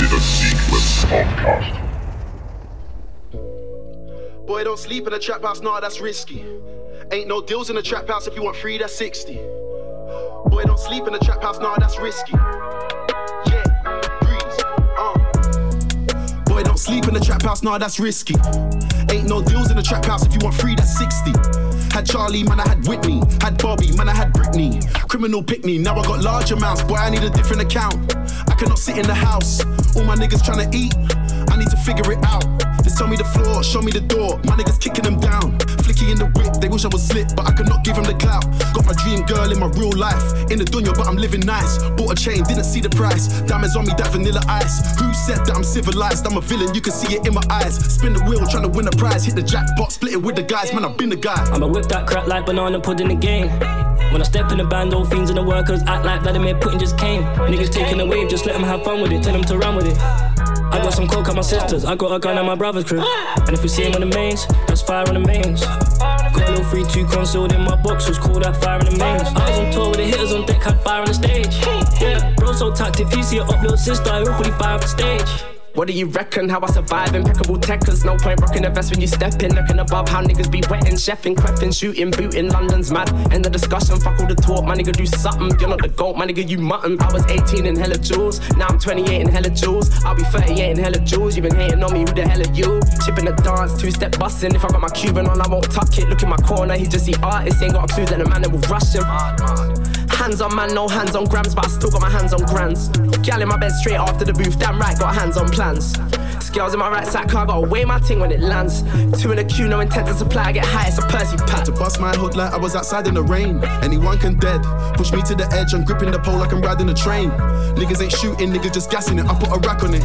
Infinite Sequence Podcast. Boy, don't sleep in a trap house, nah, that's risky. Ain't no deals in a trap house if you want free, that's 60. Boy, don't sleep in a trap house, nah, that's risky. Uh. Boy, don't sleep in the trap house, nah, that's risky. Ain't no deals in the trap house if you want free, that's 60. Had Charlie, man, I had Whitney. Had Bobby, man, I had Britney. Criminal pick now I got large amounts, boy, I need a different account. I cannot sit in the house, all my niggas tryna eat. I need to figure it out. Just tell me the floor, show me the door. My niggas kicking them down. Flicky in the whip, they wish I was slick, but I could not give them the clout. Got my dream girl in my real life. In the dunya, but I'm living nice. Bought a chain, didn't see the price. Diamonds on me, that vanilla ice. Who said that I'm civilized? I'm a villain, you can see it in my eyes. Spin the wheel, trying to win a prize. Hit the jackpot, split it with the guys. Man, I've been the guy. I'ma whip that crap like banana pudding again. When I step in the band, all fiends and the workers act like Vladimir Putin just came. Niggas taking the wave, just let them have fun with it, tell them to run with it. Got some coke at my sister's, I got a gun at my brother's crib. And if we see him on the mains, that's fire on the mains. Got a little 3 2 concealed in my box, was called that fire in the mains. I was on tour with the hitters on deck, had fire on the stage. Yeah, bro, so tact, if you see your up little sister, I will fire off the stage. What do you reckon? How I survive? Impeccable tech, cause no point rocking a vest when you step in. Looking above how niggas be wetting, chefing, creffing, shooting, booting. London's mad. End the discussion, fuck all the talk. My nigga, do something. You're not the goat, my nigga, you mutton. I was 18 in hella jewels, now I'm 28 in hella jewels. I'll be 38 in hella jewels. You been hating on me, who the hell are you? Chipping the dance, two step busting. If I got my Cuban on, I won't tuck it. Look in my corner, he just see artists. Ain't got a clue that the man that will rush him. Hands on man, no hands on grams, but I still got my hands on grands. Gal in my bed straight after the booth, damn right, got hands on plans. Scales in my right sack, I gotta weigh my ting when it lands. Two in a queue, no intent to supply, I get high, it's a Percy pack. To bust my hood like I was outside in the rain. Anyone can dead. Push me to the edge, I'm gripping the pole like I'm riding a train. Niggas ain't shooting, niggas just gassing it. I put a rack on it.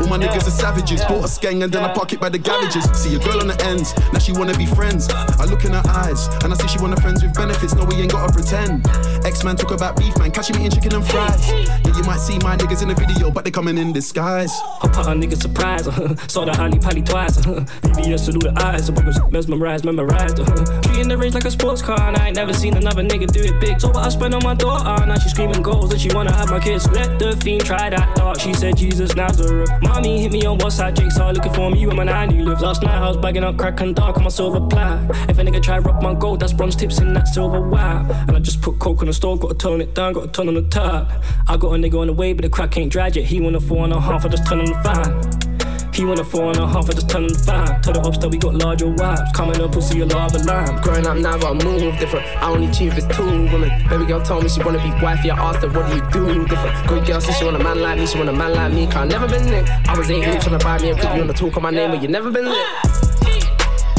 All my niggas are savages. Bought a skeng and then I park it by the garages. See a girl on the ends, now she wanna be friends. I look in her eyes and I see she wanna friends with benefits. No, we ain't gotta pretend. X man talk about beef, man. Catching me eating chicken and fries. Yeah, you might see my niggas in the video, but they coming in disguise. I put a nigga surprise. Uh, saw the honey pally twice. Uh, VVS to do the eyes. The boys mesmerized, memorized. Uh, treating the range like a sports car, and I ain't never seen another nigga do it big. So what I spend on my daughter, now she screaming goals and she wanna have my kids. Let the fiend try that dark. She said Jesus Nazareth. Mommy hit me on WhatsApp. Jake started looking for me. And my nanny live. Last night I was bagging up crack and dark on my silver plat. If a nigga try rock my gold, that's bronze tips in that silver wire. And I just put coke on the stove, got to tone it down, got a ton on the top. I got a nigga on the way, but the crack ain't dried yet. He want a four and a half, I just turn on the fan. He want a four and a half, I just turn on the fan. Tell the ops that we got larger wives. Coming up, pussy a lava lamb. Growing up now, I move different. I only chief is two women. Baby girl told me she wanna be wifey. I asked her, what do you do different? Good girl said she want a man like me, she want a man like me. Cause I never been lit. I was 18 trying to buy me a crib. You wanna talk on my name, but you never been lit.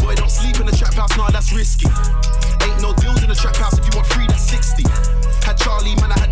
Boy, don't sleep in the trap house, nah, that's risky. Ain't no deals in the trap house if you want free, that's 60. Had Charlie, man, I. Had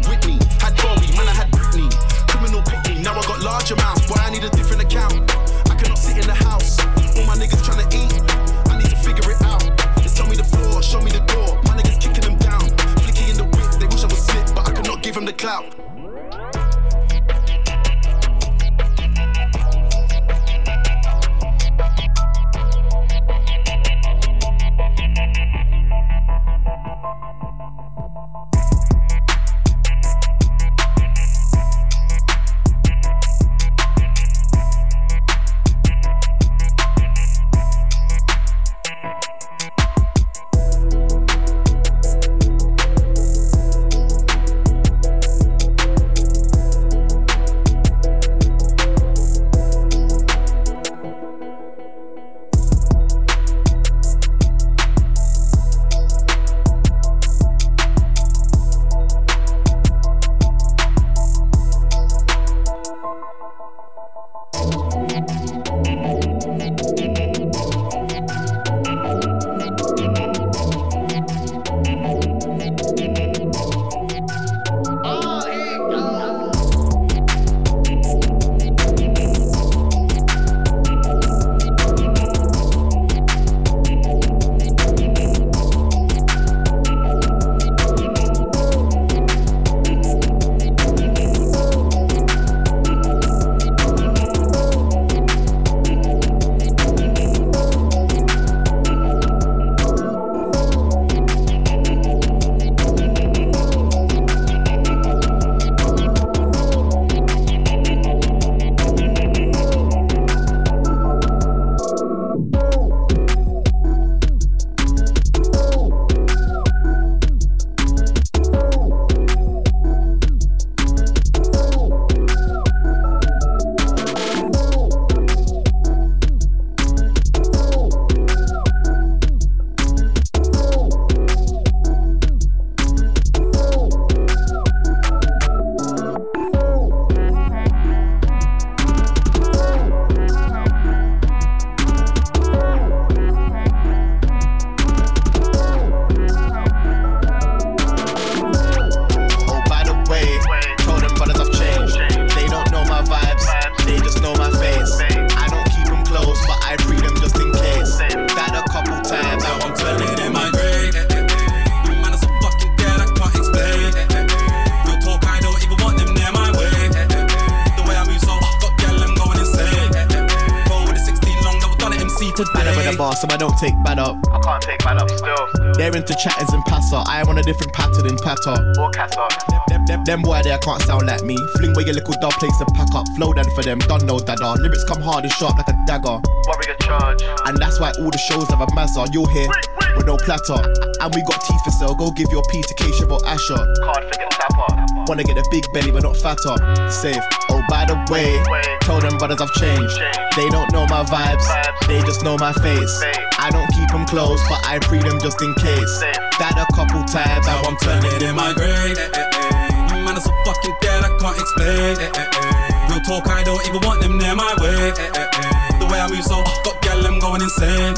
for them, done no dada. Lyrics come hard and sharp like a dagger. Warrior charge. And that's why all the shows have a mazza. You'll hear with no platter. And we got teeth for sale. Go give your P to Keisha or Asher. Can't forget Tapper. Wanna get a big belly but not fatter. Safe. Oh, by the way, tell them brothers I've changed. They don't know my vibes, they just know my face. I don't keep them close, but I pre them just in case. That a couple times, now I'm turn it in my grave. Eh, eh, eh. You man are so fucking dead, I can't explain. Real talk, I don't even want them near my way. Eh, eh, eh. The way I move so, got gal, I'm going insane.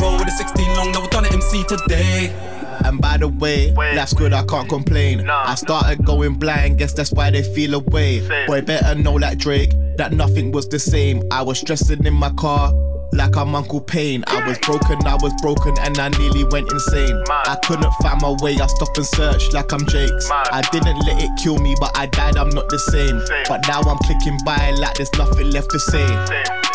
Roll with a 16 long, never done an MC today. And by the way, that's good, I can't complain. I started going blind, guess that's why they feel away. Boy, better know that Drake, that nothing was the same. I was stressing in my car. Like I'm Uncle Payne. I was broken, I was broken, and I nearly went insane. I couldn't find my way, I stopped and searched like I'm Jake's. I didn't let it kill me, but I died, I'm not the same. But now I'm clicking by like there's nothing left to say.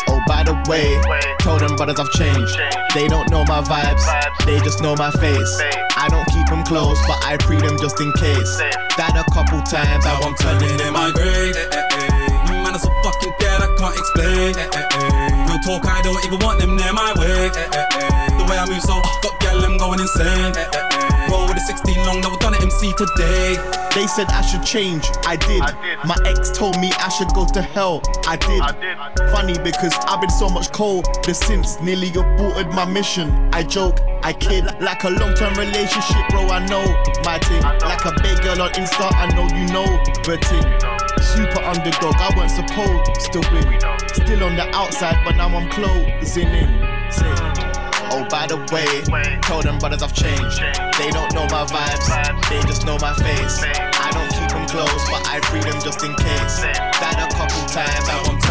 Oh, by the way, told them brothers I've changed. They don't know my vibes, they just know my face. I don't keep them close, but I pre them just in case. That a couple times, I won't turn it in my grave. Eh, eh, eh. You man are so fucking dead, I can't explain. Real talk, I don't even want them near my way. The way I move so, got gal, I'm going insane. Roll with a 16 long, never done an MC today. They said I should change, I did. My ex told me I should go to hell, I did. Funny because I've been so much colder since nearly aborted my mission. I joke, I kid, like a long term relationship, bro. I know my thing. Like a big girl on Insta, I know you know the thing. Super underdog, I weren't supposed to win. Still on the outside, but now I'm closing in. Say, Oh, by the way, tell them brothers I've changed. They don't know my vibes, they just know my face. I don't keep them close, but I free them just in case. That a couple times, I won't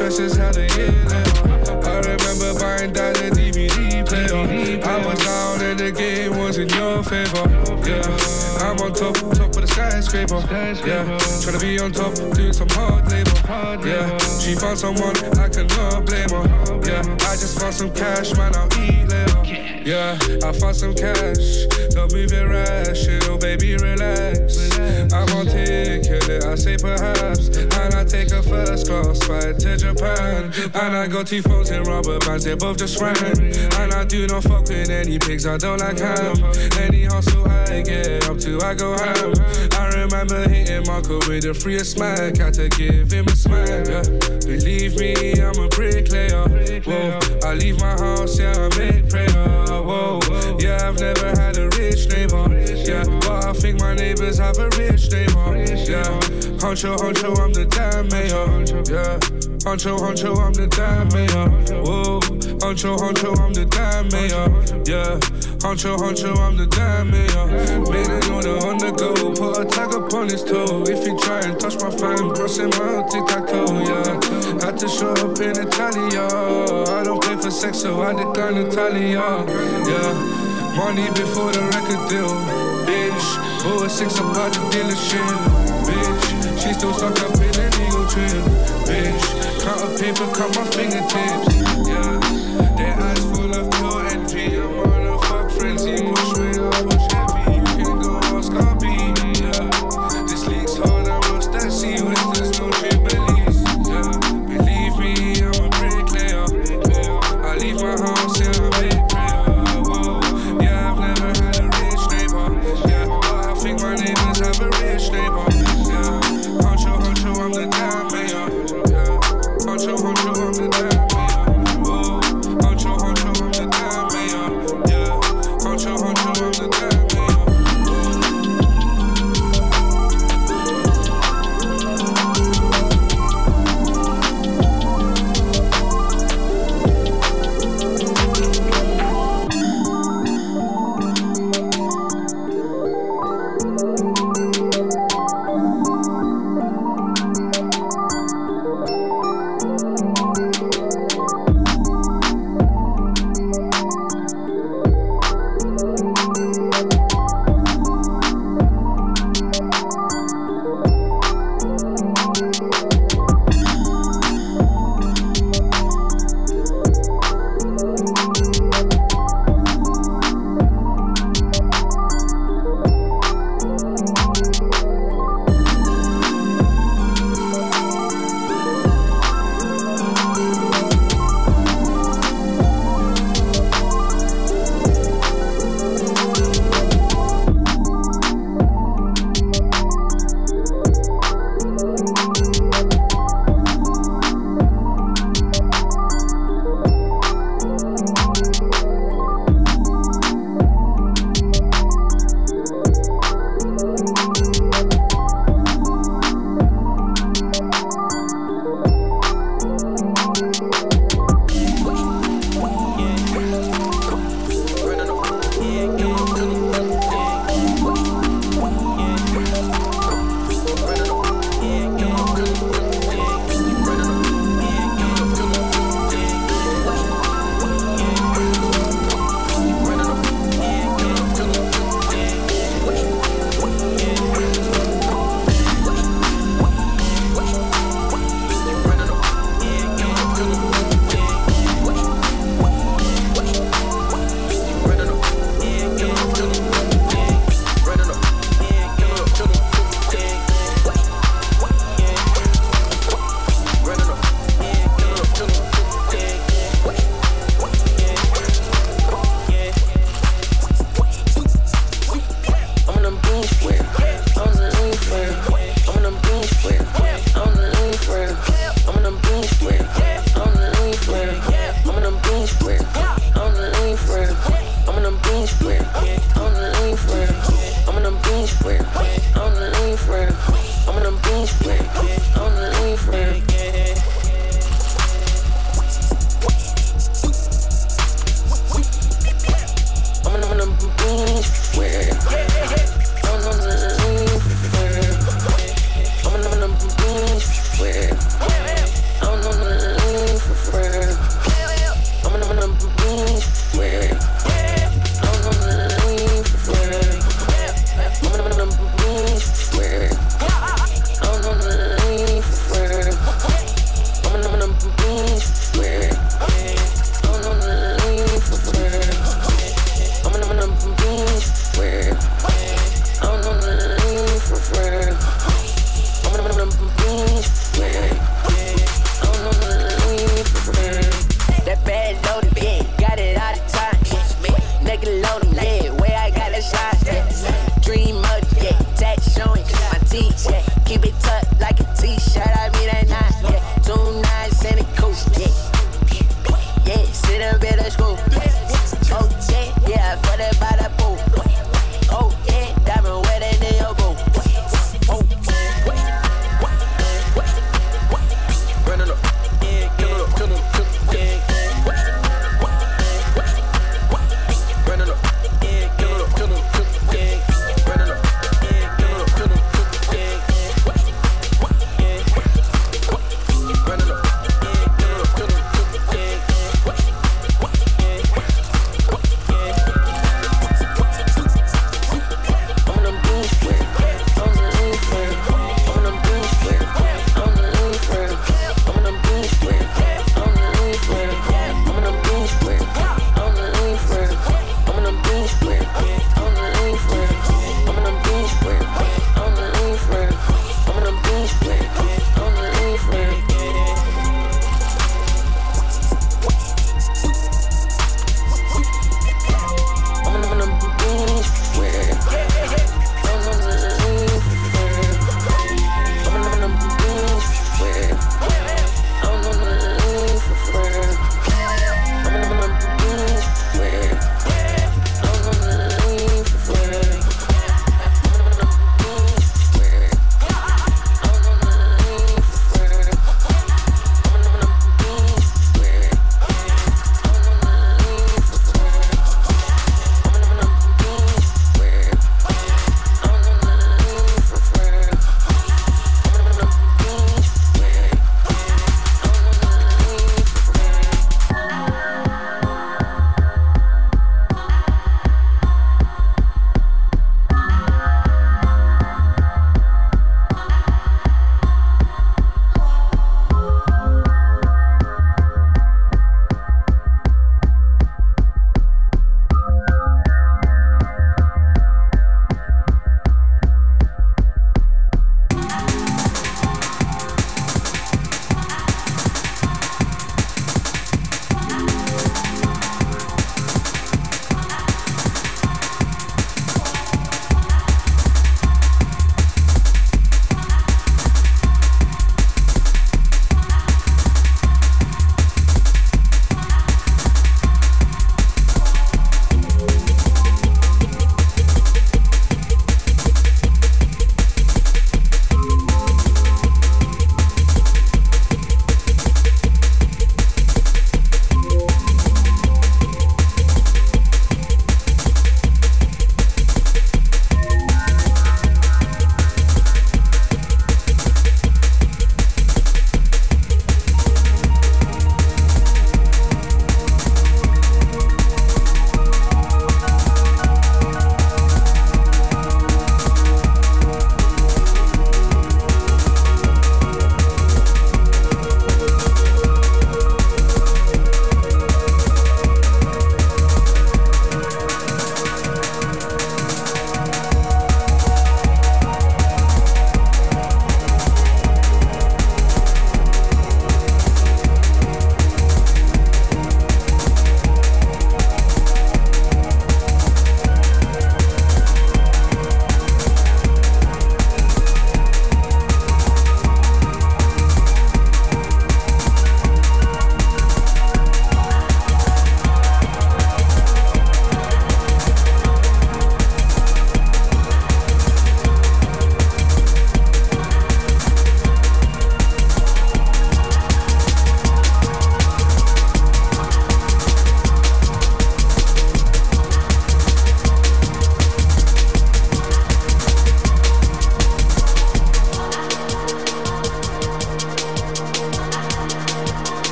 at the stresses, had a year. I remember buying that a DVD player. I was down and the game was in your favor. Yeah, I'm on top, top of the skyscraper. Yeah, tryna be on top, doing some hard labor. Yeah, she found someone I cannot blame her. Yeah, I just found some cash, man, I'll eat. Yeah, I found some cash, don't move it rash, oh baby, relax. I'm articulate, I say perhaps, and I take a first class flight to Japan. And I got two phones in rubber bands, they both just ran. And I do not fuck with any pigs, I don't like ham. Any hustle I get up to, I go ham. Remember hitting Marco with the freest smack, had to give him a smack. Yeah. Believe me, I'm a bricklayer. Whoa, I leave my house, yeah, I make prayer. Whoa, yeah, I've never had a rich neighbor. Yeah, but I think my neighbors have a rich neighbor. Yeah, honcho, honcho, I'm the damn mayor. Yeah, honcho, honcho, I'm the damn mayor. Whoa, honcho, honcho, I'm the damn mayor. Yeah, honcho, honcho, I'm the damn mayor. Made order on the go, put a tag up on his toe. If he try and touch my fam, cross him out, tic tac toe. Yeah, had to show up in Italia. I don't pay for sex, so I decline Italia. Yeah, money before the record deal. Bitch, oh, four six about the dealership. Bitch, she still stuck up in an eagle trip. Bitch, count a paper, count my fingertips. Yeah, their eyes full of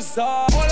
my. All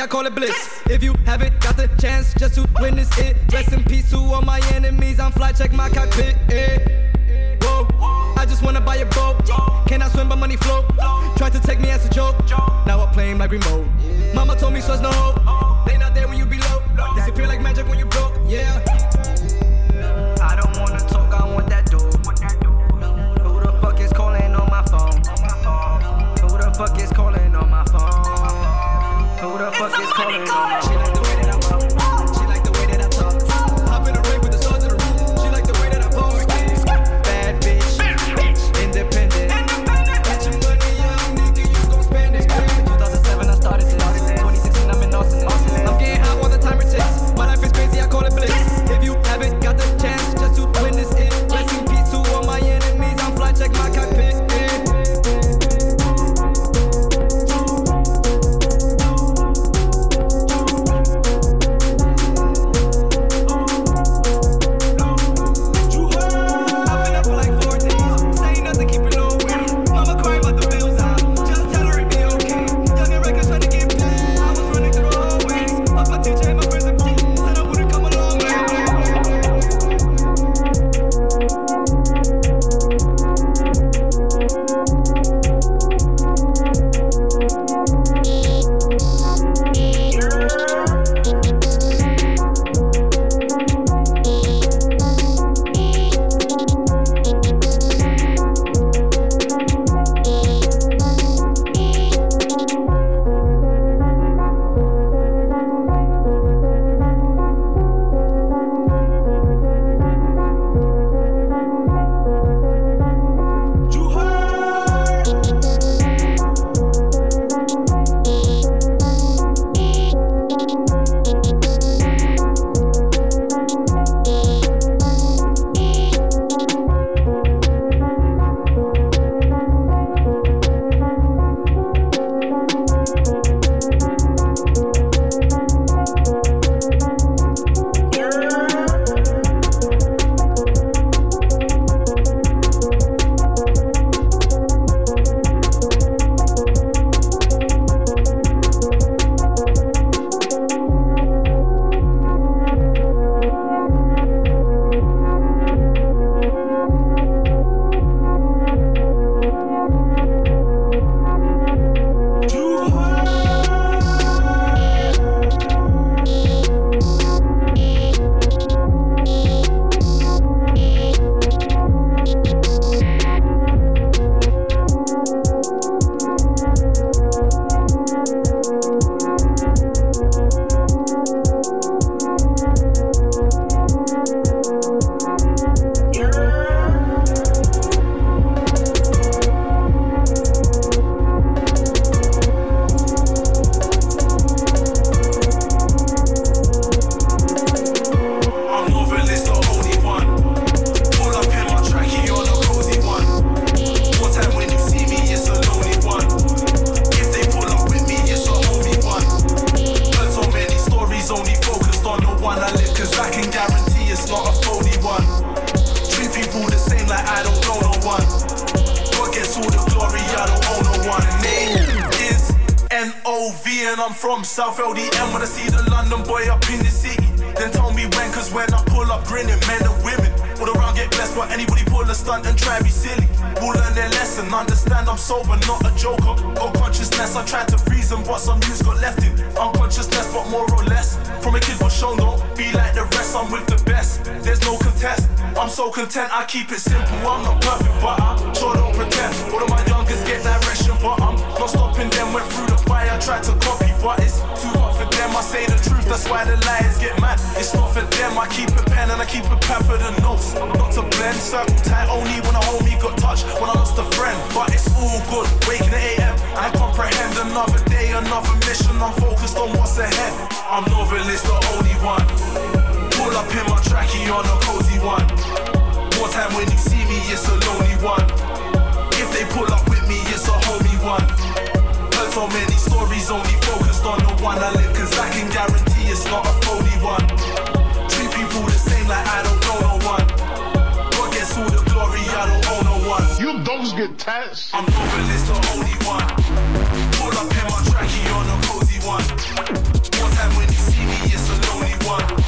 I call it bliss. hoes get taxed. I'm over this, the only one. Pull up in my trackie on a cozy one. One time when you see me, it's a lonely one.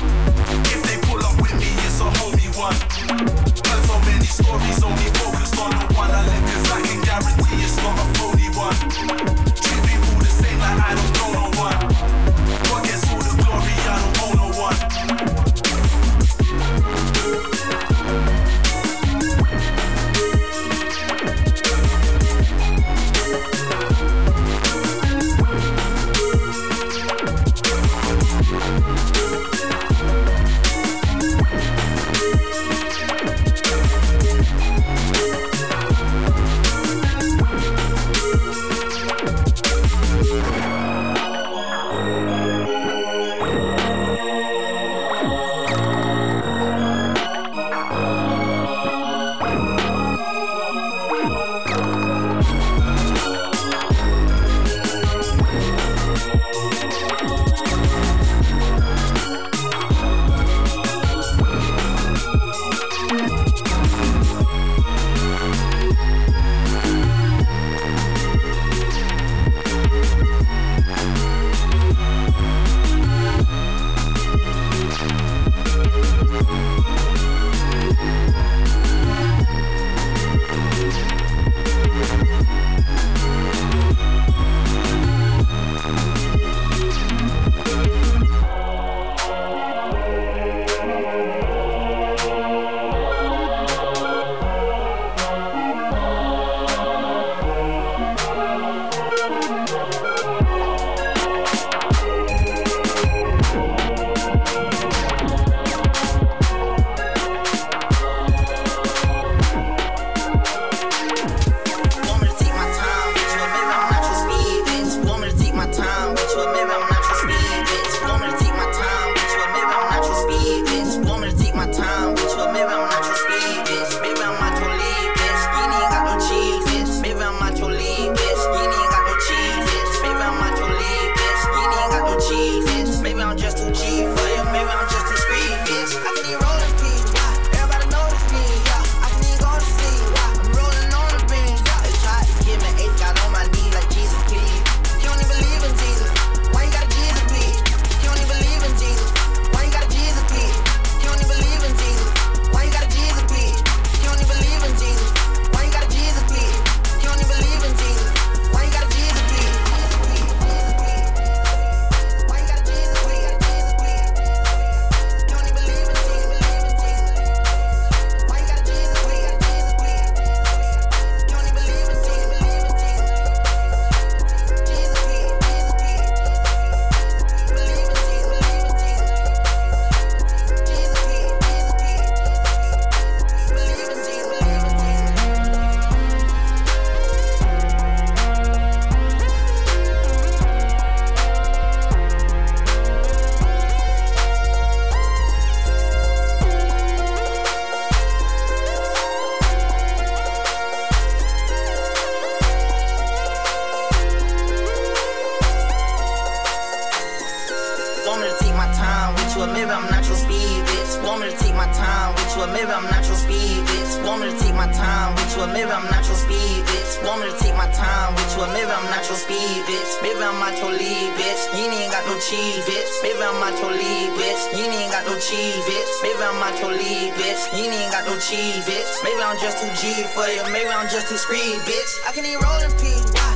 my time with you, maybe I'm not your speed, bitch. Want me to take my time with you, maybe I'm not your speed, bitch. Want me to take my time with you, maybe I'm not your speed, bitch. Maybe I'm not your lead, bitch. You ain't got no cheese, bitch. Maybe I'm not your lead, bitch. You ain't got no cheese, bitch. Maybe I'm not your lead, bitch. You ain't got no cheese, bitch. Maybe I'm just too G for you, maybe I'm just too screed, bitch. I can eat rolling peas.